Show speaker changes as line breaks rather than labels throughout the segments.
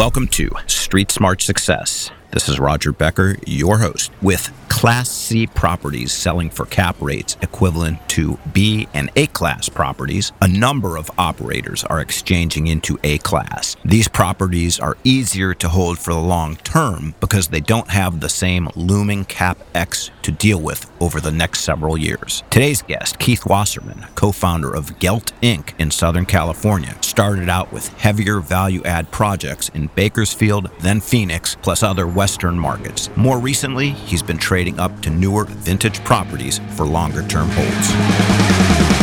Welcome to Street Smart Success. This is Roger Becker, your host, with Class C properties selling for cap rates equivalent to B and A class properties. A number of operators are exchanging into A class. These properties are easier to hold for the long term because they don't have the same looming cap X to deal with over the next several years. Today's guest, Keith Wasserman, co founder of Gelt Inc. in Southern California, started out with heavier value add projects in Bakersfield, then Phoenix, plus other Western markets. More recently, he's been trading up to newer vintage properties for longer term holds.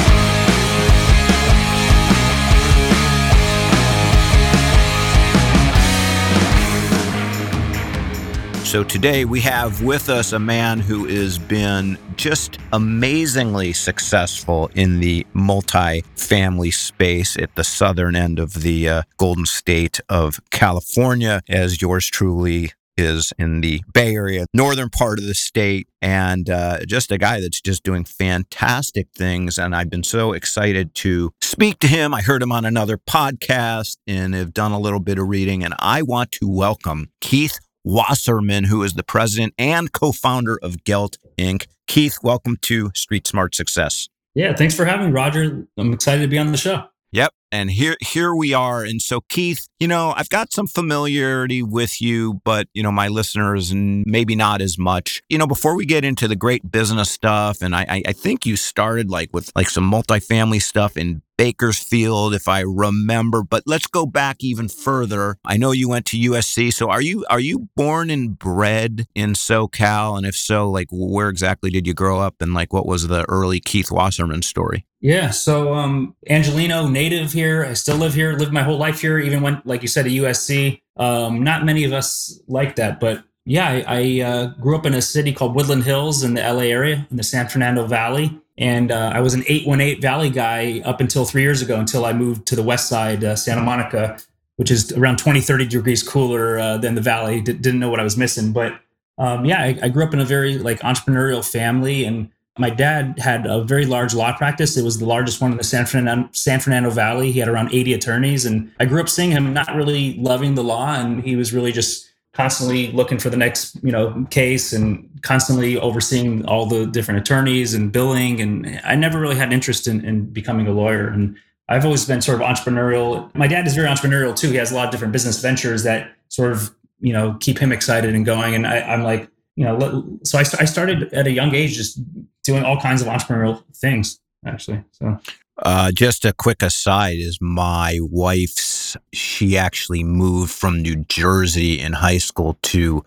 So today we have with us a man who has been just amazingly successful in the multi-family space at the southern end of the uh, Golden State of California, as yours truly is in the Bay Area, northern part of the state, and uh, just a guy that's just doing fantastic things. And I've been so excited to speak to him. I heard him on another podcast and have done a little bit of reading. And I want to welcome Keith Wasserman, who is the president and co founder of Gelt Inc. Keith, welcome to Street Smart Success.
Yeah, thanks for having me, Roger. I'm excited to be on the show.
Yep. And here here we are. And so Keith, you know, I've got some familiarity with you, but you know, my listeners and maybe not as much. You know, before we get into the great business stuff, and I I think you started like with like some multifamily stuff in Bakersfield, if I remember. But let's go back even further. I know you went to USC. So are you are you born and bred in SoCal? And if so, like where exactly did you grow up? And like what was the early Keith Wasserman story?
Yeah, so um, Angeleno, native here. I still live here. Lived my whole life here. Even went, like you said, to USC. Um, not many of us like that, but yeah, I, I uh, grew up in a city called Woodland Hills in the LA area in the San Fernando Valley, and uh, I was an 818 Valley guy up until three years ago, until I moved to the West Side, uh, Santa Monica, which is around 20, 30 degrees cooler uh, than the Valley. D- didn't know what I was missing, but um, yeah, I, I grew up in a very like entrepreneurial family and my dad had a very large law practice. It was the largest one in the San Fernando, San Fernando Valley. He had around 80 attorneys. And I grew up seeing him not really loving the law. And he was really just constantly looking for the next, you know, case and constantly overseeing all the different attorneys and billing. And I never really had an interest in, in becoming a lawyer. And I've always been sort of entrepreneurial. My dad is very entrepreneurial too. He has a lot of different business ventures that sort of, you know, keep him excited and going. And I, I'm like, you know, so I, I started at a young age just doing all kinds of entrepreneurial things, actually. So,
uh, just a quick aside is my wife's, she actually moved from New Jersey in high school to,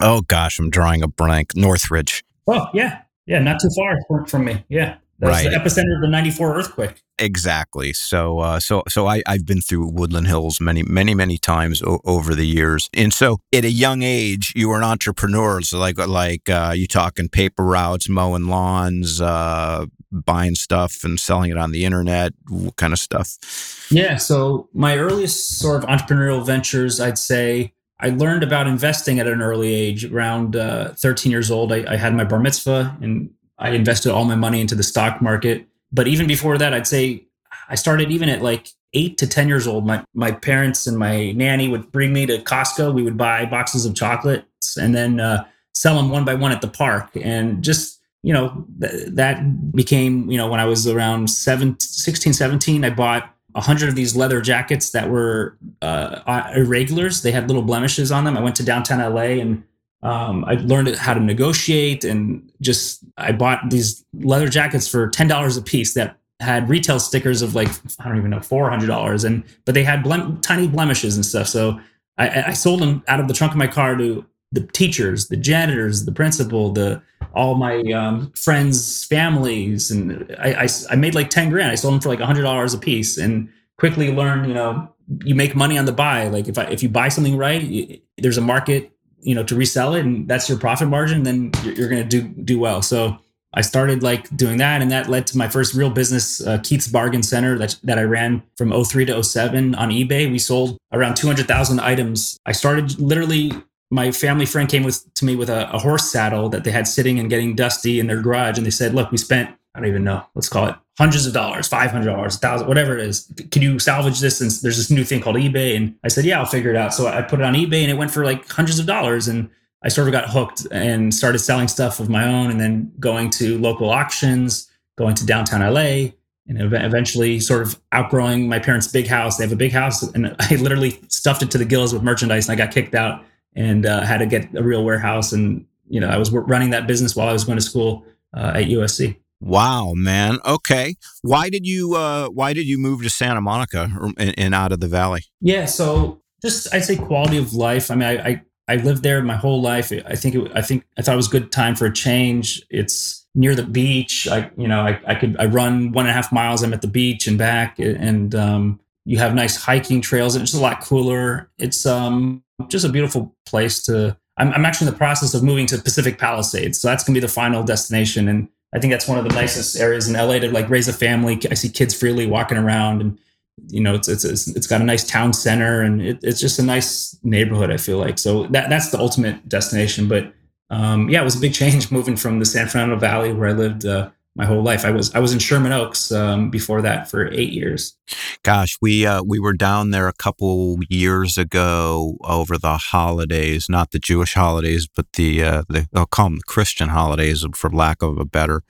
oh gosh, I'm drawing a blank, Northridge.
Oh, yeah. Yeah, not too far from me. Yeah. That's right. the epicenter of the 94 earthquake.
Exactly. So, uh, so, so I, I've been through Woodland Hills many, many, many times o- over the years. And so at a young age, you were an entrepreneur. So like, like, uh, you talking paper routes, mowing lawns, uh, buying stuff and selling it on the internet, what kind of stuff?
Yeah. So my earliest sort of entrepreneurial ventures, I'd say, I learned about investing at an early age. Around uh, 13 years old, I, I, had my bar mitzvah and I invested all my money into the stock market. But even before that, I'd say I started even at like eight to 10 years old. My, my parents and my nanny would bring me to Costco. We would buy boxes of chocolates and then uh, sell them one by one at the park. And just, you know, th- that became, you know, when I was around seven, 16, 17, I bought a hundred of these leather jackets that were uh, irregulars. They had little blemishes on them. I went to downtown LA and um, I learned how to negotiate and just I bought these leather jackets for ten dollars a piece that had retail stickers of like I don't even know four hundred dollars and but they had blem- tiny blemishes and stuff. So I, I sold them out of the trunk of my car to the teachers, the janitors, the principal, the all my um, friends' families, and I, I, I made like ten grand. I sold them for like hundred dollars a piece, and quickly learned you know you make money on the buy. Like if I if you buy something right, you, there's a market you know to resell it and that's your profit margin then you're, you're going to do do well. So i started like doing that and that led to my first real business uh, keith's bargain center that, that i ran from 03 to 07 on ebay. We sold around 200000 items. I started literally my family friend came with to me with a, a horse saddle that they had sitting and getting dusty in their garage and they said look we spent I don't even know. Let's call it hundreds of dollars, five hundred dollars, thousand, whatever it is. Can you salvage this? And there's this new thing called eBay, and I said, yeah, I'll figure it out. So I put it on eBay, and it went for like hundreds of dollars, and I sort of got hooked and started selling stuff of my own, and then going to local auctions, going to downtown LA, and eventually sort of outgrowing my parents' big house. They have a big house, and I literally stuffed it to the gills with merchandise, and I got kicked out and uh, had to get a real warehouse. And you know, I was running that business while I was going to school uh, at USC.
Wow, man. Okay, why did you uh, why did you move to Santa Monica and, and out of the Valley?
Yeah, so just I'd say quality of life. I mean, I, I I lived there my whole life. I think it, I think I thought it was a good time for a change. It's near the beach. I you know I, I could I run one and a half miles. I'm at the beach and back, and um, you have nice hiking trails. It's just a lot cooler. It's um, just a beautiful place to. I'm, I'm actually in the process of moving to Pacific Palisades, so that's gonna be the final destination. And I think that's one of the nicest areas in LA to like raise a family. I see kids freely walking around and you know, it's it's it's got a nice town center and it, it's just a nice neighborhood. I feel like so that that's the ultimate destination. But um, yeah, it was a big change moving from the San Fernando Valley where I lived uh, my whole life. I was I was in Sherman Oaks um, before that for eight years.
Gosh, we uh, we were down there a couple years ago over the holidays, not the Jewish holidays, but the uh, the I'll call them the Christian holidays, for lack of a better.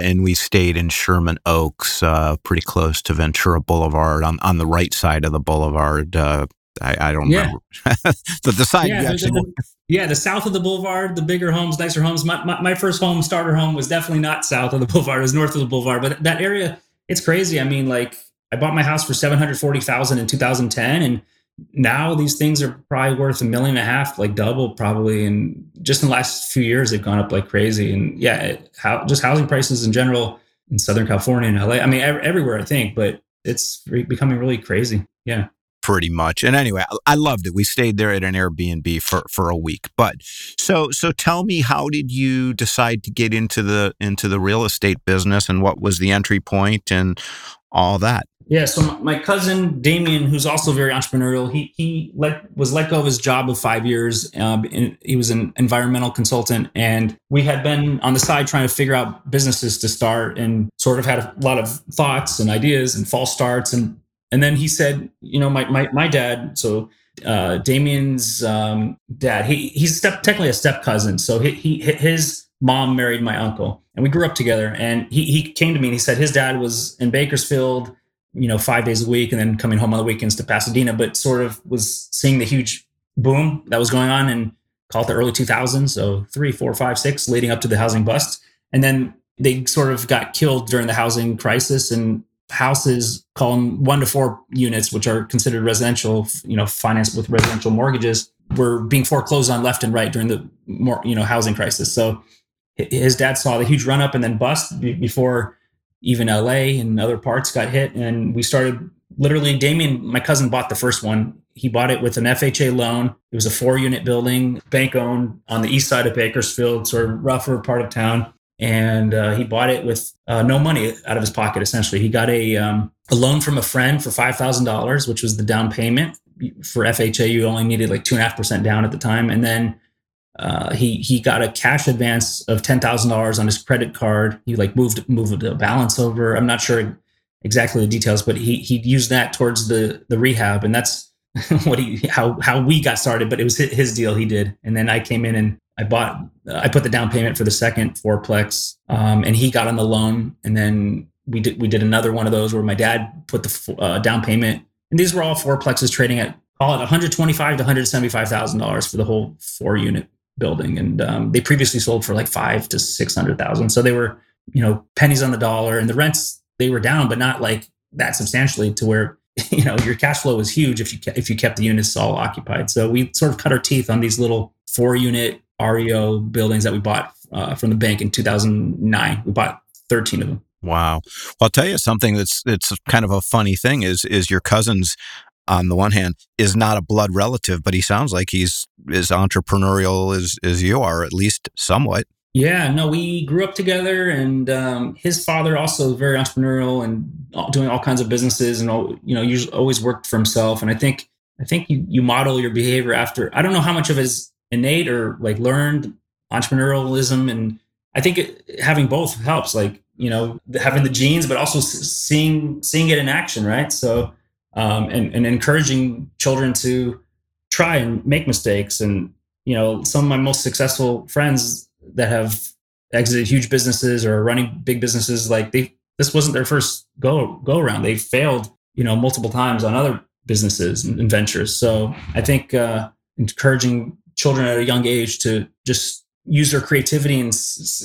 And we stayed in Sherman Oaks, uh, pretty close to Ventura Boulevard, on on the right side of the boulevard. Uh, I, I, don't yeah. remember. the, the side
yeah,
actually
the, yeah, the south of the boulevard, the bigger homes, nicer homes. My, my, my, first home, starter home, was definitely not south of the boulevard. It was north of the boulevard. But that area, it's crazy. I mean, like I bought my house for seven hundred forty thousand in two thousand ten, and now these things are probably worth a million and a half, like double probably. And just in the last few years, they've gone up like crazy. And yeah, it, how just housing prices in general in Southern California and LA. I mean, everywhere I think, but it's becoming really crazy. Yeah
pretty much. And anyway, I loved it. We stayed there at an Airbnb for, for a week. But so so tell me how did you decide to get into the into the real estate business and what was the entry point and all that?
Yeah, so my cousin Damien, who's also very entrepreneurial, he he let was let go of his job of five years. Um, he was an environmental consultant, and we had been on the side trying to figure out businesses to start, and sort of had a lot of thoughts and ideas and false starts. And and then he said, you know, my my, my dad, so uh, Damien's um, dad, he he's step, technically a step cousin. So he, he his mom married my uncle, and we grew up together. And he he came to me and he said his dad was in Bakersfield, you know, five days a week, and then coming home on the weekends to Pasadena, but sort of was seeing the huge boom that was going on and call it the early 2000s, so three, four, five, six, leading up to the housing bust, and then they sort of got killed during the housing crisis and houses call them one to four units, which are considered residential, you know, financed with residential mortgages, were being foreclosed on left and right during the more, you know, housing crisis. So his dad saw the huge run up and then bust before even LA and other parts got hit. And we started literally, Damien, my cousin bought the first one. He bought it with an FHA loan. It was a four unit building, bank owned on the east side of Bakersfield, sort of rougher part of town and uh, he bought it with uh, no money out of his pocket. Essentially, he got a um, a loan from a friend for five thousand dollars, which was the down payment for FHA. You only needed like two and a half percent down at the time, and then uh, he he got a cash advance of ten thousand dollars on his credit card. He like moved moved the balance over. I'm not sure exactly the details, but he he used that towards the the rehab, and that's what he how how we got started. But it was his deal. He did, and then I came in and I bought, I put the down payment for the second fourplex, um, and he got on the loan, and then we did we did another one of those where my dad put the uh, down payment, and these were all fourplexes trading at call it 125 to 175 thousand dollars for the whole four unit building, and um, they previously sold for like five to six hundred thousand, so they were you know pennies on the dollar, and the rents they were down, but not like that substantially to where you know your cash flow was huge if you if you kept the units all occupied. So we sort of cut our teeth on these little four unit REO buildings that we bought uh, from the bank in 2009. We bought 13 of them.
Wow. Well, I'll tell you something that's it's kind of a funny thing is is your cousin's on the one hand is not a blood relative, but he sounds like he's as entrepreneurial as as you are, at least somewhat.
Yeah, no, we grew up together, and um, his father also very entrepreneurial and doing all kinds of businesses, and you know, usually always worked for himself. And I think I think you you model your behavior after. I don't know how much of his innate or like learned entrepreneurialism and i think it, having both helps like you know having the genes, but also seeing seeing it in action, right? So um, and and encouraging children to try and make mistakes. And you know, some of my most successful friends that have exited huge businesses or running big businesses, like they this wasn't their first go go around. They failed, you know, multiple times on other businesses and ventures. So I think uh, encouraging children at a young age to just use their creativity and,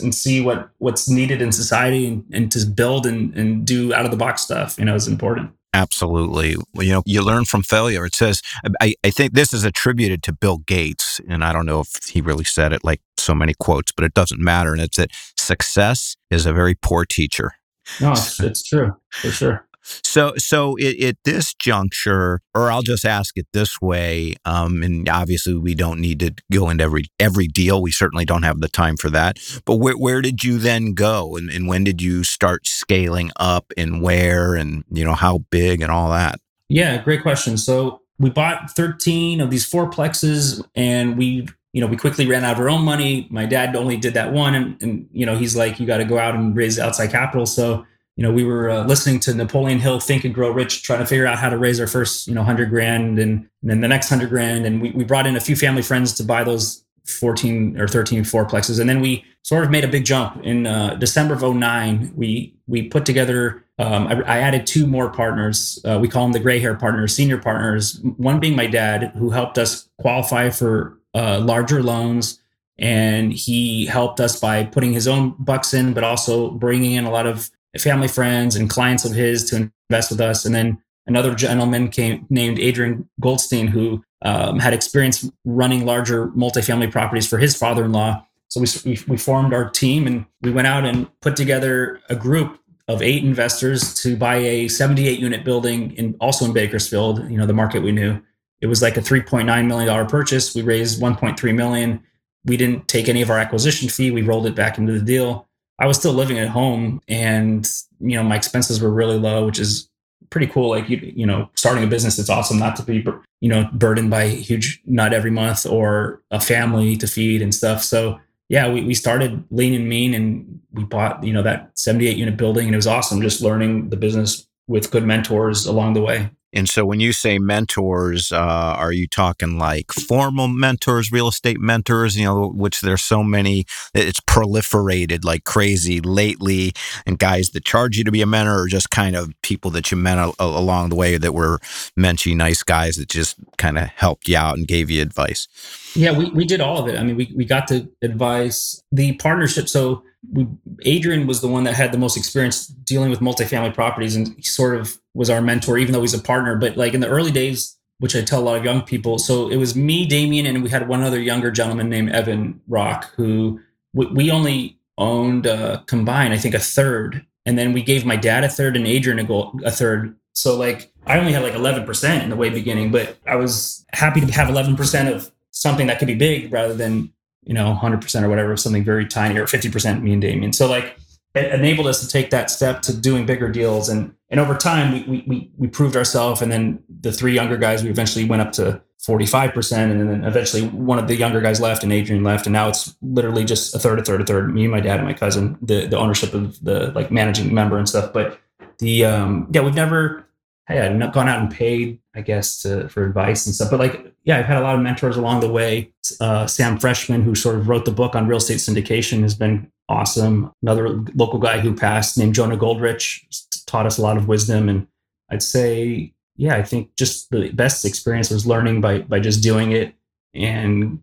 and see what what's needed in society and, and to build and, and do out of the box stuff, you know, is important.
Absolutely. Well, you know, you learn from failure. It says, I, I think this is attributed to Bill Gates, and I don't know if he really said it like so many quotes, but it doesn't matter. And it's that success is a very poor teacher.
No, it's, it's true for sure.
So, so it, at this juncture, or I'll just ask it this way, um, and obviously we don't need to go into every every deal. We certainly don't have the time for that. But where where did you then go, and, and when did you start scaling up, and where, and you know how big, and all that?
Yeah, great question. So we bought 13 of these fourplexes, and we you know, we quickly ran out of our own money. My dad only did that one, and, and you know, he's like, you got to go out and raise outside capital. So you know, we were uh, listening to Napoleon Hill Think and Grow Rich, trying to figure out how to raise our first, you know, hundred grand and, and, then the next hundred grand. And we, we brought in a few family friends to buy those 14 or 13 fourplexes. And then we sort of made a big jump in uh, December of 09. We, we put together, um, I, I, added two more partners. Uh, we call them the gray hair partners, senior partners, one being my dad, who helped us qualify for uh, larger loans. And he helped us by putting his own bucks in, but also bringing in a lot of family friends and clients of his to invest with us. And then another gentleman came named Adrian Goldstein, who um, had experience running larger multifamily properties for his father-in-law. So we, we, formed our team and we went out and put together a group of eight investors to buy a 78 unit building in also in Bakersfield, you know, the market we knew. It was like a 3.9 million dollar purchase. We raised 1.3 million. We didn't take any of our acquisition fee. We rolled it back into the deal. I was still living at home and, you know, my expenses were really low, which is pretty cool. Like, you, you know, starting a business, it's awesome not to be, you know, burdened by huge nut every month or a family to feed and stuff. So, yeah, we, we started lean and mean and we bought, you know, that 78 unit building and it was awesome just learning the business with good mentors along the way.
And so when you say mentors, uh, are you talking like formal mentors, real estate mentors, you know, which there's so many, it's proliferated like crazy lately, and guys that charge you to be a mentor or just kind of people that you met a- along the way that were menschy, nice guys that just kind of helped you out and gave you advice?
Yeah, we, we did all of it. I mean, we, we got the advice, the partnership. So we, Adrian was the one that had the most experience dealing with multifamily properties and he sort of was our mentor, even though he's a partner. But like in the early days, which I tell a lot of young people, so it was me, Damien, and we had one other younger gentleman named Evan Rock, who we, only owned uh, combined, I think, a third. And then we gave my dad a third and Adrian a, goal, a third. So like I only had like 11% in the way beginning, but I was happy to have 11% of something that could be big rather than you know 100% or whatever something very tiny or 50% me and damien. So like it enabled us to take that step to doing bigger deals. And and over time we we we proved ourselves. And then the three younger guys we eventually went up to 45% and then eventually one of the younger guys left and adrian left. And now it's literally just a third a third a third me and my dad and my cousin the the ownership of the like managing member and stuff. But the um yeah we've never I've gone out and paid, I guess, to, for advice and stuff. But like, yeah, I've had a lot of mentors along the way. Uh, Sam Freshman, who sort of wrote the book on real estate syndication, has been awesome. Another local guy who passed named Jona Goldrich taught us a lot of wisdom. And I'd say, yeah, I think just the best experience was learning by by just doing it and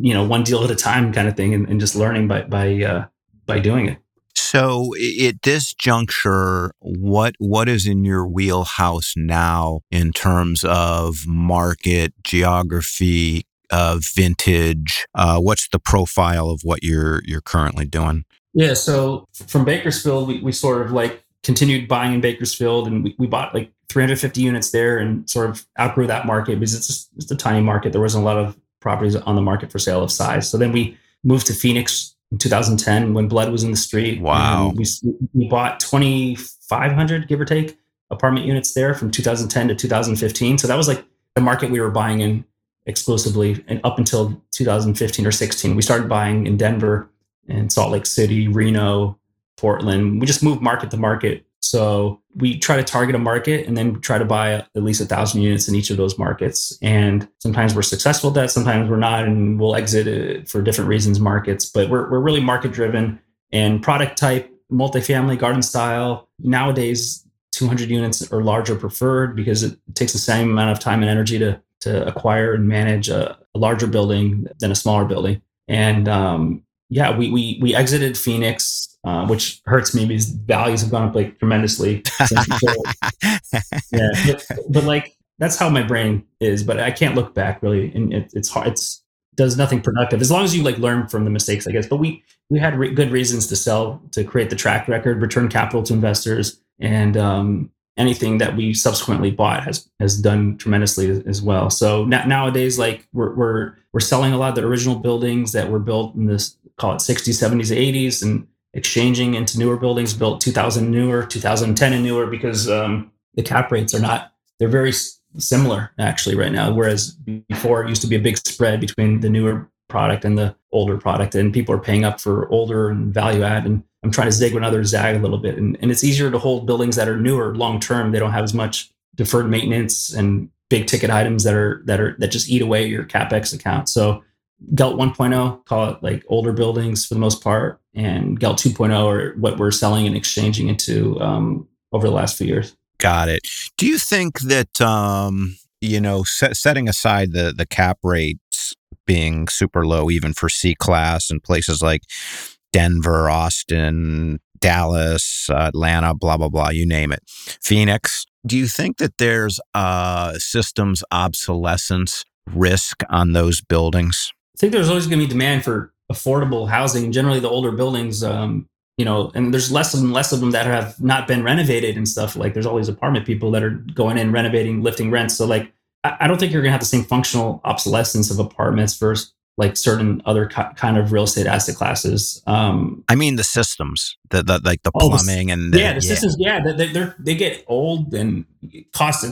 you know one deal at a time kind of thing, and, and just learning by by uh, by doing it.
So at this juncture, what what is in your wheelhouse now in terms of market, geography, uh, vintage? Uh, what's the profile of what you're you're currently doing?
Yeah, so from Bakersfield, we, we sort of like continued buying in Bakersfield, and we, we bought like 350 units there, and sort of outgrew that market because it's just, it's a tiny market. There wasn't a lot of properties on the market for sale of size. So then we moved to Phoenix 2010 when blood was in the street.
Wow.
We, we bought 2,500, give or take, apartment units there from 2010 to 2015. So that was like the market we were buying in exclusively and up until 2015 or 16. We started buying in Denver and Salt Lake City, Reno, Portland. We just moved market to market. So we try to target a market and then try to buy at least a thousand units in each of those markets. And sometimes we're successful at that, sometimes we're not, and we'll exit it for different reasons markets. But we're, we're really market driven and product type, multifamily, garden style. Nowadays, 200 units or larger preferred because it takes the same amount of time and energy to, to acquire and manage a, a larger building than a smaller building. And um, yeah, we, we, we exited Phoenix uh, which hurts me because values have gone up like tremendously. yeah, but, but, like that's how my brain is. But I can't look back really, and it, it's hard. It's does nothing productive as long as you like learn from the mistakes, I guess. But we we had re- good reasons to sell to create the track record, return capital to investors, and um, anything that we subsequently bought has has done tremendously as, as well. So na- nowadays, like we're we're we're selling a lot of the original buildings that were built in this call it 60s, 70s, 80s, and exchanging into newer buildings built 2000 newer 2010 and newer because um, the cap rates are not they're very similar actually right now whereas before it used to be a big spread between the newer product and the older product and people are paying up for older and value add and i'm trying to zig another zag a little bit and, and it's easier to hold buildings that are newer long term they don't have as much deferred maintenance and big ticket items that are that are that just eat away your capex account so Gelt 1.0, call it like older buildings for the most part, and Gelt 2.0 are what we're selling and exchanging into um, over the last few years.
Got it. Do you think that um, you know, set, setting aside the the cap rates being super low, even for C class and places like Denver, Austin, Dallas, Atlanta, blah blah blah, you name it, Phoenix. Do you think that there's uh, systems obsolescence risk on those buildings?
I think there's always going to be demand for affordable housing. Generally, the older buildings, um, you know, and there's less and less of them that have not been renovated and stuff. Like there's all these apartment people that are going in, renovating, lifting rents. So like, I, I don't think you're going to have the same functional obsolescence of apartments versus like certain other kind of real estate asset classes. Um,
I mean the systems, the, the like the oh, plumbing the, and the,
yeah, the yeah. systems. Yeah, they they they get old and cost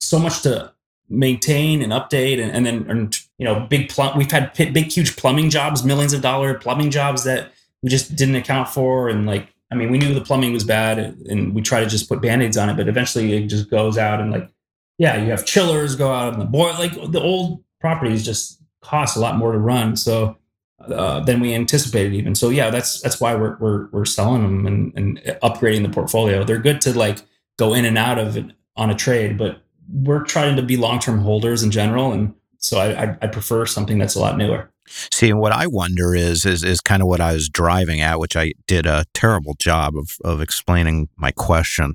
so much to maintain and update and, and then and, you know big plum we've had big huge plumbing jobs millions of dollar plumbing jobs that we just didn't account for. And like i mean we knew the plumbing was bad and we try to just put band-aids on it but eventually it just goes out and like yeah you have chillers go out and the boil like the old properties just cost a lot more to run. So uh, than we anticipated even. So yeah that's that's why we're we're, we're selling them and, and upgrading the portfolio. They're good to like go in and out of on a trade but we're trying to be long-term holders in general and so I, I, prefer something that's a lot newer.
See, what I wonder is is is kind of what I was driving at, which I did a terrible job of of explaining my question,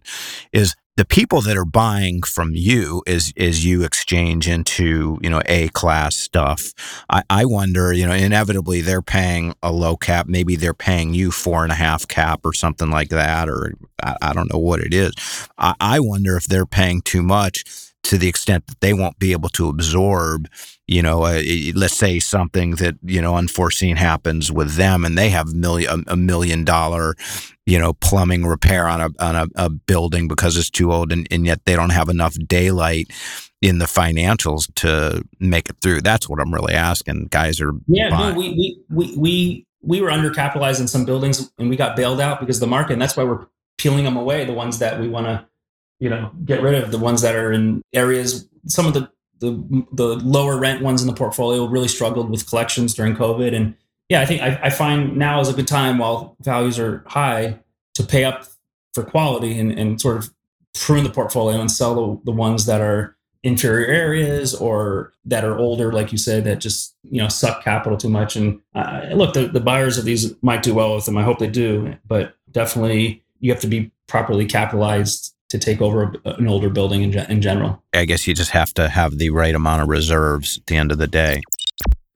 is the people that are buying from you is is you exchange into you know a class stuff. I, I wonder you know inevitably they're paying a low cap maybe they're paying you four and a half cap or something like that or i, I don't know what it is. I, I wonder if they're paying too much to the extent that they won't be able to absorb you know, uh, let's say something that you know unforeseen happens with them, and they have million a, million dollar, you know, plumbing repair on a on a, a building because it's too old, and, and yet they don't have enough daylight in the financials to make it through. That's what I'm really asking. Guys are
yeah, no, we we we we we were undercapitalized in some buildings, and we got bailed out because of the market, and that's why we're peeling them away. The ones that we want to, you know, get rid of, the ones that are in areas. Some of the the the lower rent ones in the portfolio really struggled with collections during COVID. And yeah, I think I, I, find now is a good time while values are high to pay up for quality and, and sort of prune the portfolio and sell the, the ones that are inferior areas or that are older, like you said, that just you know suck capital too much. And uh, look, the, the buyers of these might do well with them. I hope they do, but definitely you have to be properly capitalized to take over an older building in, in general.
I guess you just have to have the right amount of reserves at the end of the day.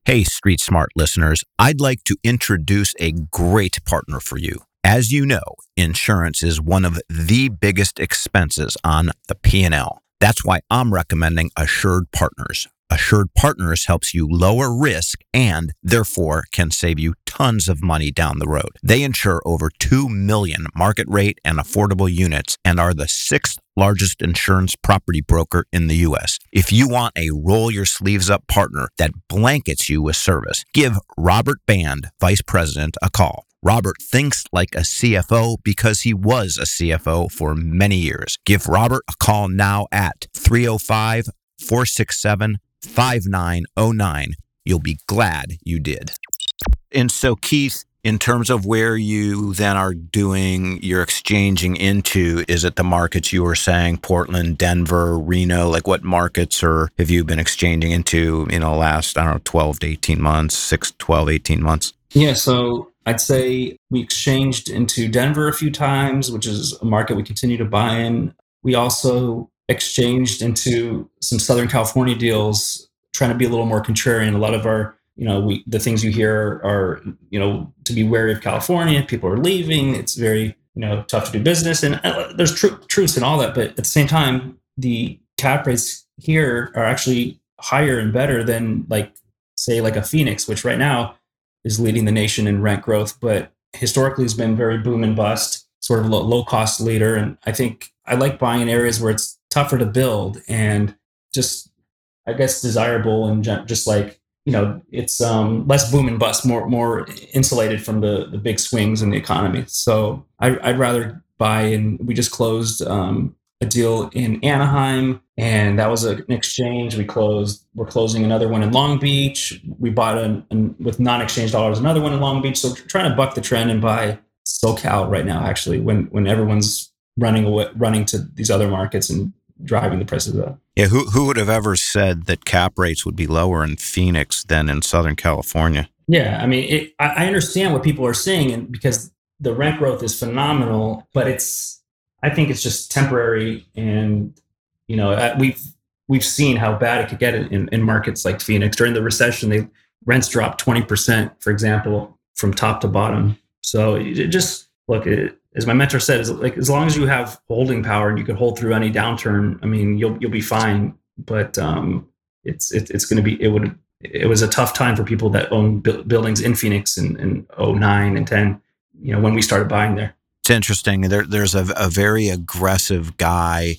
Hey, Street Smart listeners, I'd like to introduce a great partner for you. As you know, insurance is one of the biggest expenses on the P&L. That's why I'm recommending Assured Partners. Assured Partners helps you lower risk and therefore can save you tons of money down the road. They insure over 2 million market rate and affordable units and are the sixth largest insurance property broker in the U.S. If you want a roll your sleeves up partner that blankets you with service, give Robert Band, Vice President, a call. Robert thinks like a CFO because he was a CFO for many years. Give Robert a call now at 305 467 5909. You'll be glad you did. And so, Keith, in terms of where you then are doing your exchanging into, is it the markets you were saying, Portland, Denver, Reno? Like what markets or have you been exchanging into in the last, I don't know, 12 to 18 months, 6, 12, 18 months?
Yeah, so I'd say we exchanged into Denver a few times, which is a market we continue to buy in. We also exchanged into some Southern California deals, trying to be a little more contrarian. A lot of our, you know, we the things you hear are, you know, to be wary of California. People are leaving. It's very, you know, tough to do business, and uh, there's tr- truths and all that. But at the same time, the cap rates here are actually higher and better than like say like a Phoenix, which right now is leading the nation in rent growth, but historically has been very boom and bust, sort of low cost leader. And I think I like buying in areas where it's tougher to build and just I guess desirable and just like you know it's um, less boom and bust, more more insulated from the the big swings in the economy. So I, would rather buy. And we just closed um, a deal in Anaheim, and that was an exchange. We closed. We're closing another one in Long Beach. We bought an, an with non-exchange dollars another one in Long Beach. So trying to buck the trend and buy SoCal right now. Actually, when when everyone's running away, running to these other markets and driving the prices up.
Yeah, who who would have ever said that cap rates would be lower in Phoenix than in Southern California?
Yeah, I mean, it, I, I understand what people are saying, and because the rent growth is phenomenal, but it's I think it's just temporary, and you know uh, we've we've seen how bad it could get in, in markets like Phoenix during the recession. They rents dropped twenty percent, for example, from top to bottom. So it just look, it, as my mentor said, is like as long as you have holding power and you can hold through any downturn, I mean, you'll you'll be fine. But um, it's it, it's going to be it would it was a tough time for people that own bu- buildings in Phoenix in, in 09 and 10, you know, when we started buying there.
It's interesting. There, there's a, a very aggressive guy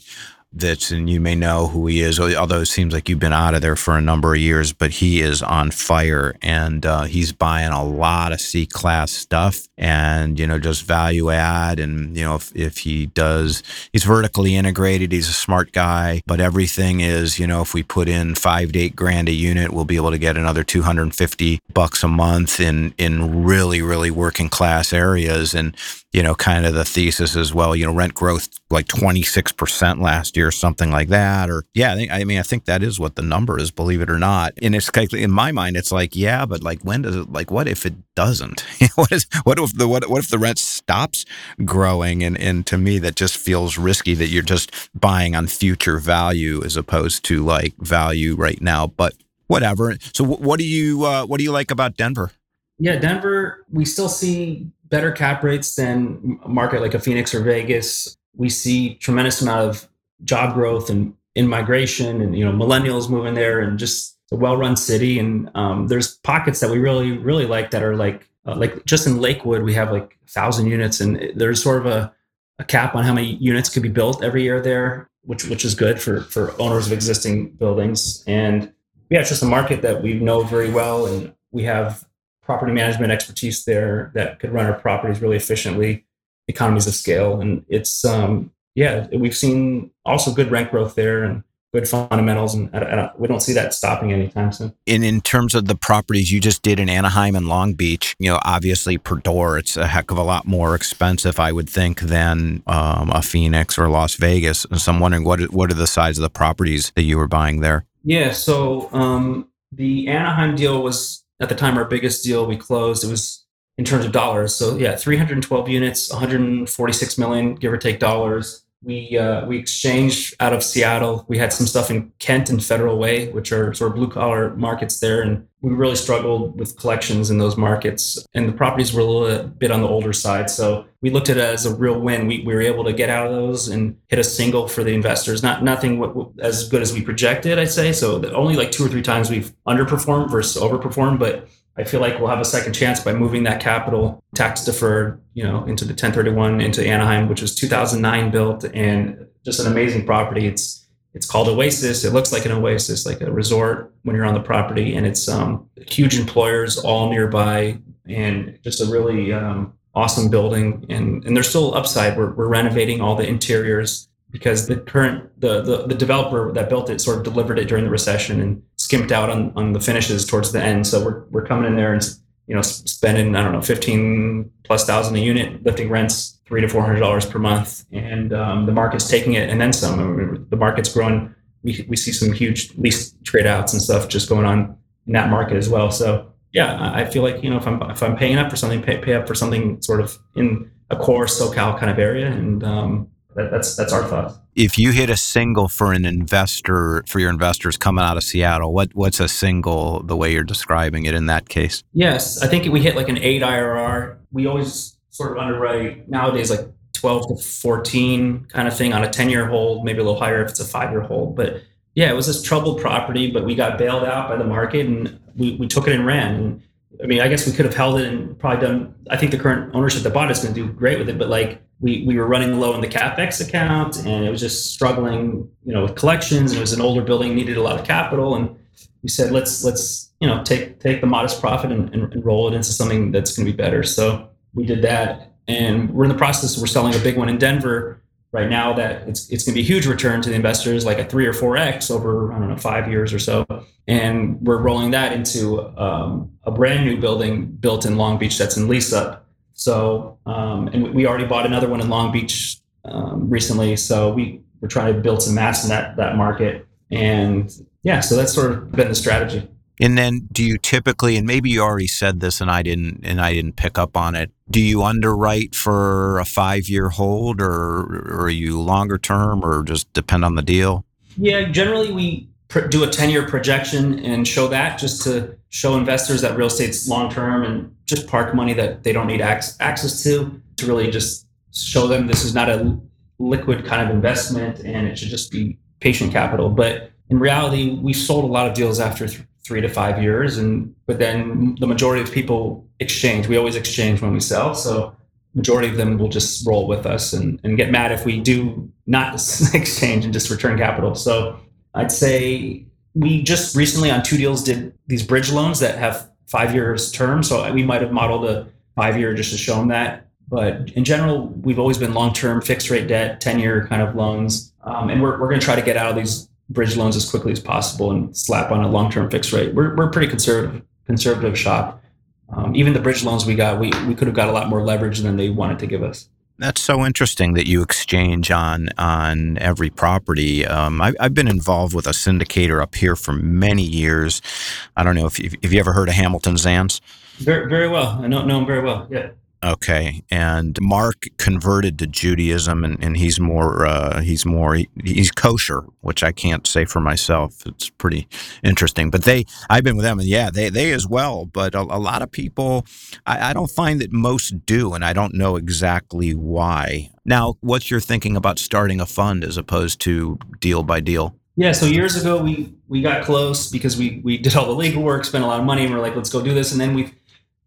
that's and you may know who he is although it seems like you've been out of there for a number of years but he is on fire. And uh, he's buying a lot of c class stuff and you know just value add. And you know if, if he does he's vertically integrated. He's a smart guy but everything is you know if we put in five to eight grand a unit we'll be able to get another 250 bucks a month in in really really working class areas. And you know, kind of the thesis as well, you know, rent growth like 26% last year, something like that. Or, yeah, I, think, I mean, I think that is what the number is, believe it or not. And it's in my mind, it's like, yeah, but like, when does it, like, what if it doesn't? what is, what if the, what, what if the rent stops growing? And, and to me, that just feels risky that you're just buying on future value as opposed to like value right now. But whatever. So, what do you, uh, what do you like about Denver?
Yeah, Denver, we still see better cap rates than market like a Phoenix or Vegas. We see tremendous amount of job growth and in migration and you know millennials moving there and just a well-run city and um, there's pockets that we really really like that are like uh, like just in Lakewood we have like a thousand units and there's sort of a, a cap on how many units could be built every year there which which is good for for owners of existing buildings and yeah it's just a market that we know very well and we have property management expertise there that could run our properties really efficiently, economies of scale. And it's, um, yeah, we've seen also good rent growth there and good fundamentals. And I, I we don't see that stopping anytime soon.
And in terms of the properties you just did in Anaheim and Long Beach, you know, obviously per door, it's a heck of a lot more expensive, I would think, than um, a Phoenix or Las Vegas. And so I'm wondering what, what are the size of the properties that you were buying there?
Yeah. So um, the Anaheim deal was at the time our biggest deal we closed it was in terms of dollars so yeah 312 units 146 million give or take dollars we uh, we exchanged out of Seattle. We had some stuff in Kent and Federal Way, which are sort of blue collar markets there, and we really struggled with collections in those markets. And the properties were a little bit on the older side, so we looked at it as a real win. We, we were able to get out of those and hit a single for the investors. Not nothing as good as we projected, I'd say. So only like two or three times we've underperformed versus overperformed, but I feel like we'll have a second chance by moving that capital tax deferred, you know, into the 1031 into Anaheim, which was 2009 built and just an amazing property. It's it's called Oasis. It looks like an oasis, like a resort when you're on the property, and it's um, huge employers all nearby. and just a really um, awesome building. And and there's still upside. We're we're renovating all the interiors because the current the, the the developer that built it sort of delivered it during the recession and skimped out on on the finishes towards the end. So we're we're coming in there and you know spending I don't know 15 plus thousand a unit, lifting rents three to four hundred dollars per month, and um, the market's taking it and then some. I mean, the market's growing. We we see some huge lease trade outs and stuff just going on in that market as well. So yeah, I feel like you know if I'm if I'm paying up for something, pay, pay up for something sort of in a core SoCal kind of area, and um, that, that's that's our thought.
If you hit a single for an investor, for your investors coming out of Seattle, what what's a single the way you're describing it in that case?
Yes, I think we hit like an eight IRR. We always sort of underwrite nowadays like 12 to 14 kind of thing on a 10 year hold, maybe a little higher if it's a five year hold. But yeah, it was this troubled property, but we got bailed out by the market and we, we took it and ran. And I mean, I guess we could have held it and probably done. I think the current ownership that bought it's going to do great with it, but like we we were running low in the capex account, and it was just struggling, you know, with collections. It was an older building, needed a lot of capital, and we said let's let's you know take take the modest profit and, and roll it into something that's going to be better. So we did that, and we're in the process. We're selling a big one in Denver right now that it's it's going to be a huge return to the investors, like a three or four x over I don't know five years or so, and we're rolling that into um, a brand new building built in Long Beach that's in lease up. So um, and we already bought another one in Long Beach um, recently, so we we're trying to build some mass in that that market, and yeah, so that's sort of been the strategy.
And then do you typically and maybe you already said this and I didn't and I didn't pick up on it. Do you underwrite for a 5-year hold or, or are you longer term or just depend on the deal?
Yeah, generally we pr- do a 10-year projection and show that just to show investors that real estate's long term and just park money that they don't need ac- access to to really just show them this is not a liquid kind of investment and it should just be patient capital. But in reality, we sold a lot of deals after th- three to five years and but then the majority of people exchange we always exchange when we sell so majority of them will just roll with us and, and get mad if we do not exchange and just return capital so i'd say we just recently on two deals did these bridge loans that have five years term so we might have modeled a five year just to show them that but in general we've always been long term fixed rate debt 10 year kind of loans um, and we're, we're going to try to get out of these bridge loans as quickly as possible and slap on a long-term fixed rate. We're, we're pretty conservative conservative shop. Um, even the bridge loans we got, we, we could have got a lot more leverage than they wanted to give us.
That's so interesting that you exchange on on every property. Um, I, have been involved with a syndicator up here for many years. I don't know if you, if you ever heard of Hamilton Zanze.
Very, very well. I know know him very well. Yeah.
Okay, and Mark converted to Judaism, and, and he's more uh, he's more he's kosher, which I can't say for myself. It's pretty interesting. But they, I've been with them, and yeah, they they as well. But a, a lot of people, I, I don't find that most do, and I don't know exactly why. Now, what's your thinking about starting a fund as opposed to deal by deal?
Yeah, so years ago we we got close because we we did all the legal work, spent a lot of money, and we're like, let's go do this, and then we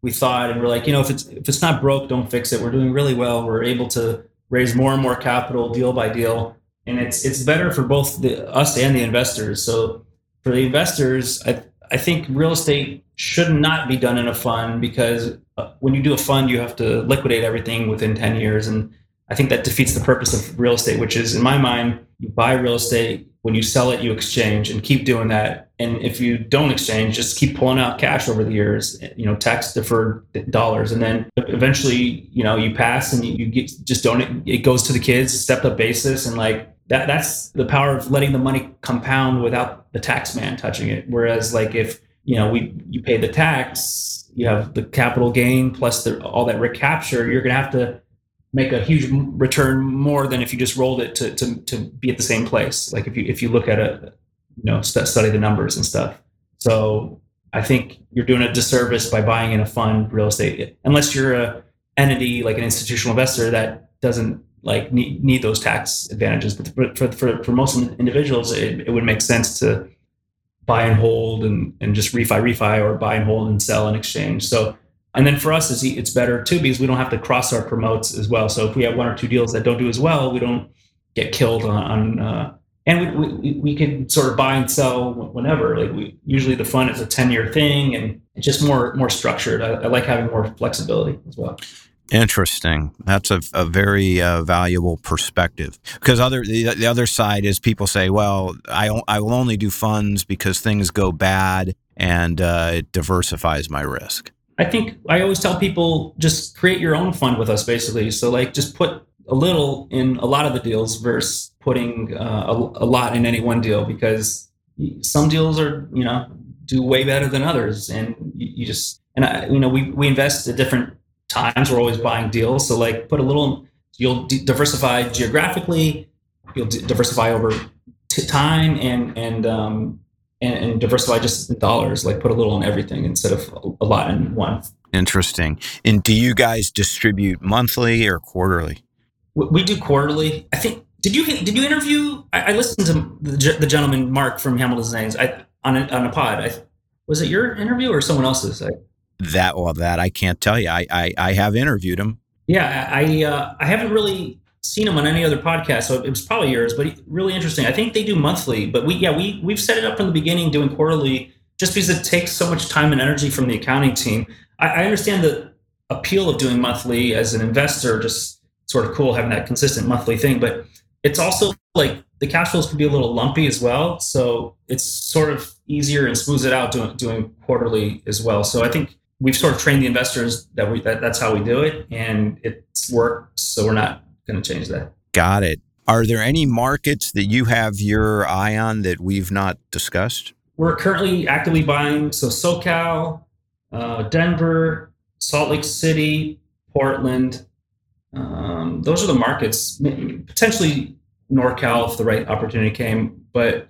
we thought and we're like you know if it's if it's not broke don't fix it. We're doing really well. We're able to raise more and more capital deal by deal. And it's it's better for both the us and the investors. So for the investors i i think real estate should not be done in a fund because uh, when you do a fund you have to liquidate everything within 10 years. And i think that defeats the purpose of real estate which is in my mind you buy real estate when you sell it you exchange and keep doing that. And if you don't exchange just keep pulling out cash over the years you know tax deferred dollars. And then eventually you know you pass and you, get, just don't it goes to the kids stepped up basis. And like that that's the power of letting the money compound without the tax man touching it. Whereas like if you know we you pay the tax you have the capital gain plus the, all that recapture you're going to have to make a huge return more than if you just rolled it to, to, to be at the same place. Like if you, if you look at a, you know, st- study the numbers and stuff. So I think you're doing a disservice by buying in a fund real estate, unless you're a entity like an institutional investor that doesn't like need, need those tax advantages. But for, for, for most individuals, it, it would make sense to buy and hold and, and just refi, refi, or buy and hold and sell and exchange. So and then for us, it's better too because we don't have to cross our promotes as well. So if we have one or two deals that don't do as well, we don't get killed on, on uh, and we, we, we can sort of buy and sell whenever. Like we usually the fund is a ten year thing, and just more more structured. I, I like having more flexibility as well.
Interesting. That's a, a very uh, valuable perspective because other the, the other side is people say, well, I I will only do funds because things go bad and uh, it diversifies my risk.
I think I always tell people just create your own fund with us, basically. So like just put a little in a lot of the deals versus putting uh, a, a lot in any one deal because some deals are you know do way better than others, and you, you just and I, you know we we invest at different times. We're always buying deals, so like put a little. You'll diversify geographically. You'll diversify over t- time and and um, and, and, diversify just in dollars. Like put a little on everything instead of a lot in one.
Interesting. And do you guys distribute monthly or quarterly?
We, we do quarterly. I think. Did you did you interview? I, I listened to the, the, gentleman Mark from Hamilton Zanze I, on a, on a pod. I, was it your interview or someone else's? I,
that well, that I can't tell you. I I, I have interviewed him.
Yeah, I uh, I haven't really seen him on any other podcast, so it was probably yours. But really interesting. I think they do monthly, but we yeah we we've set it up from the beginning doing quarterly just because it takes so much time and energy from the accounting team. I, I understand the appeal of doing monthly as an investor, just sort of cool having that consistent monthly thing, but it's also like the cash flows can be a little lumpy as well. So it's sort of easier and smooths it out doing, doing quarterly as well. So I think we've sort of trained the investors that we that, that's how we do it, and it's worked. So we're not going to change that.
Got it. Are there any markets that you have your eye on that we've not discussed?
We're currently actively buying so SoCal, uh, Denver, Salt Lake City, Portland. Um, those are the markets. Potentially NorCal if the right opportunity came, but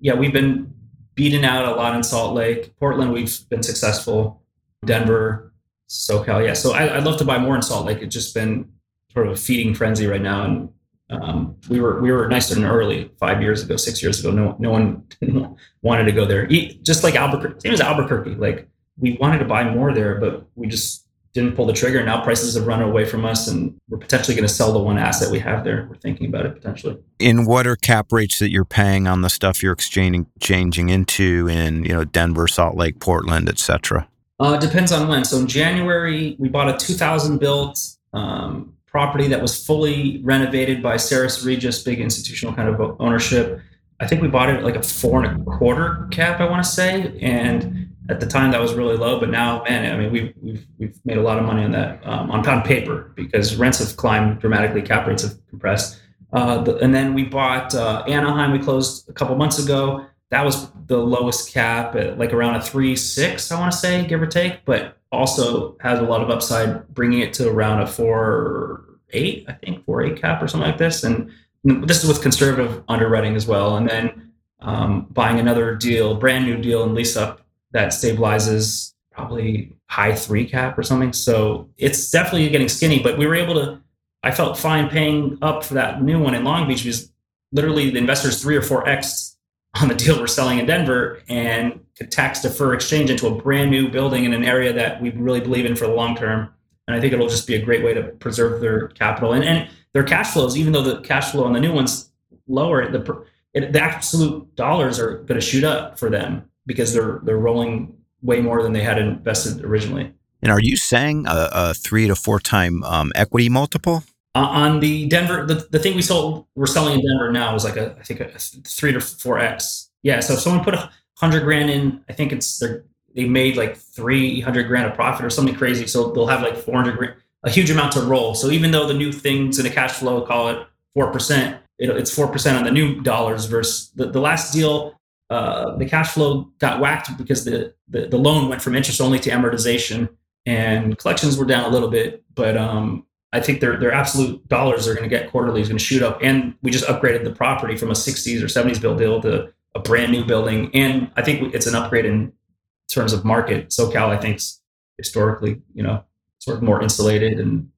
yeah, we've been beaten out a lot in Salt Lake. Portland, we've been successful. Denver, SoCal. Yeah. So I, would love to buy more in Salt Lake. It's just been sort of a feeding frenzy right now. And um, we were we were nice and early five years ago, six years ago. No no one wanted to go there. Just like Albuquerque, same as Albuquerque. Like we wanted to buy more there, but we just didn't pull the trigger. Now prices have run away from us, and we're potentially going to sell the one asset we have there. We're thinking about it potentially.
In what are cap rates that you're paying on the stuff you're exchanging changing into in you know Denver, Salt Lake, Portland, etc.
Uh, depends on when. So in January, we bought a 2000 built um, property that was fully renovated by Sares Regis, big institutional kind of ownership. I think we bought it at like a four and a quarter cap, I want to say. And at the time, that was really low. But now, man, I mean, we've we've, we've made a lot of money on that um, on pound paper because rents have climbed dramatically, cap rates have compressed. Uh, and then we bought uh, Anaheim. We closed a couple months ago that was the lowest cap at like around a three six, I want to say, give or take, but also has a lot of upside, bringing it to around a four eight, I think four eight cap or something like this. And this is with conservative underwriting as well. And then um, buying another deal, brand new deal and lease up that stabilizes probably high three cap or something. So it's definitely getting skinny, but we were able to. I felt fine paying up for that new one in Long Beach because literally the investors three or four x on the deal we're selling in Denver and could tax defer exchange into a brand new building in an area that we really believe in for the long term. And I think it'll just be a great way to preserve their capital and, and their cash flows, even though the cash flow on the new one's lower, the, it, the absolute dollars are going to shoot up for them because they're they're rolling way more than they had invested originally.
And are you saying a, a three to four time um, equity multiple?
Uh, on the Denver, the, the thing we sold, we're selling in Denver now is like a, I think a three to four X. Yeah. So if someone put a hundred grand in, I think it's they they made like 300 grand of profit or something crazy. So they'll have like 400 grand, a huge amount to roll. So even though the new things in the cash flow, call it 4%, it, it's 4% on the new dollars versus the, the last deal. Uh, the cash flow got whacked because the, the, the loan went from interest only to amortization and collections were down a little bit, but um, I think their their absolute dollars are going to get quarterly is going to shoot up. And we just upgraded the property from a 60s or 70s build deal to a brand new building. And I think it's an upgrade in terms of market. SoCal, I think, historically, you know, sort of more insulated and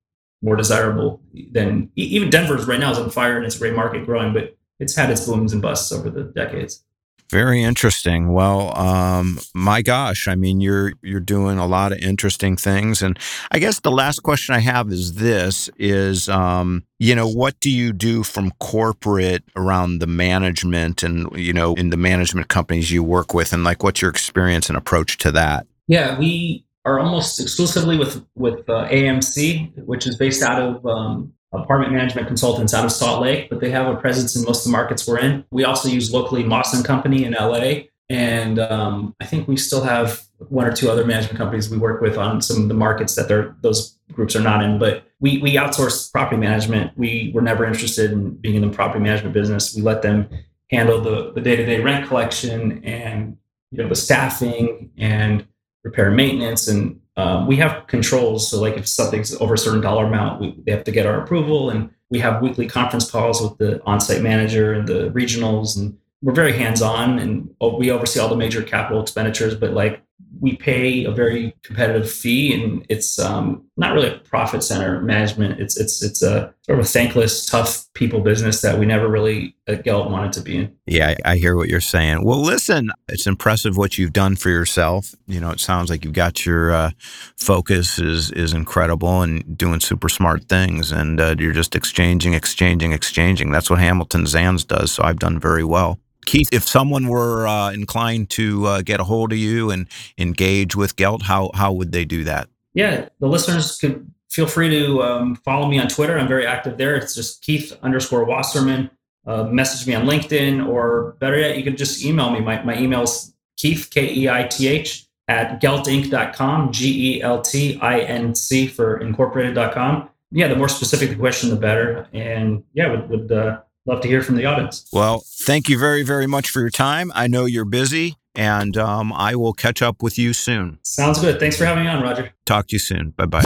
more desirable than even Denver's right now is on fire and it's a great market growing, but it's had its booms and busts over the decades.
Very interesting. Well, um, my gosh, I mean, you're you're doing a lot of interesting things, and I guess the last question I have is this: is um, you know, what do you do from corporate around the management, and you know, in the management companies you work with, and like, what's your experience and approach to that?
Yeah, we are almost exclusively with with uh, AMC, which is based out of um, apartment management consultants out of Salt Lake, but they have a presence in most of the markets we're in. We also use locally Moss and Company in LA. And um, I think we still have one or two other management companies we work with on some of the markets that they're, those groups are not in. But we, we outsource property management. We were never interested in being in the property management business. We let them handle the, the day-to-day rent collection and you know the staffing and repair and maintenance and um, we have controls. So, like if something's over a certain dollar amount, we, they have to get our approval, and we have weekly conference calls with the on-site manager and the regionals, and we're very hands-on, and we oversee all the major capital expenditures. But like we pay a very competitive fee, and it's um, not really a profit center management. It's it's it's a sort of a thankless, tough people business that we never really at Gelt wanted to be in.
Yeah, I hear what you're saying. Well, listen, it's impressive what you've done for yourself. You know, it sounds like you've got your uh, focus is is incredible and doing super smart things, and uh, you're just exchanging, exchanging, exchanging. That's what Hamilton Zanze does. So I've done very well. Keith, if someone were uh, inclined to uh, get a hold of you and engage with Gelt, how how would they do that?
Yeah, the listeners could feel free to um, follow me on Twitter. I'm very active there. It's just Keith underscore Wasserman. Uh, message me on LinkedIn, or better yet, you can just email me. My my email's Keith K E I T H at geltinc.com, G E L T I N C for incorporated.com. Yeah, the more specific the question, the better. And yeah, would uh, love to hear from the audience.
Well, thank you very, very much for your time. I know you're busy, and um, I will catch up with you soon.
Sounds good. Thanks for having me on, Roger.
Talk to you soon. Bye bye.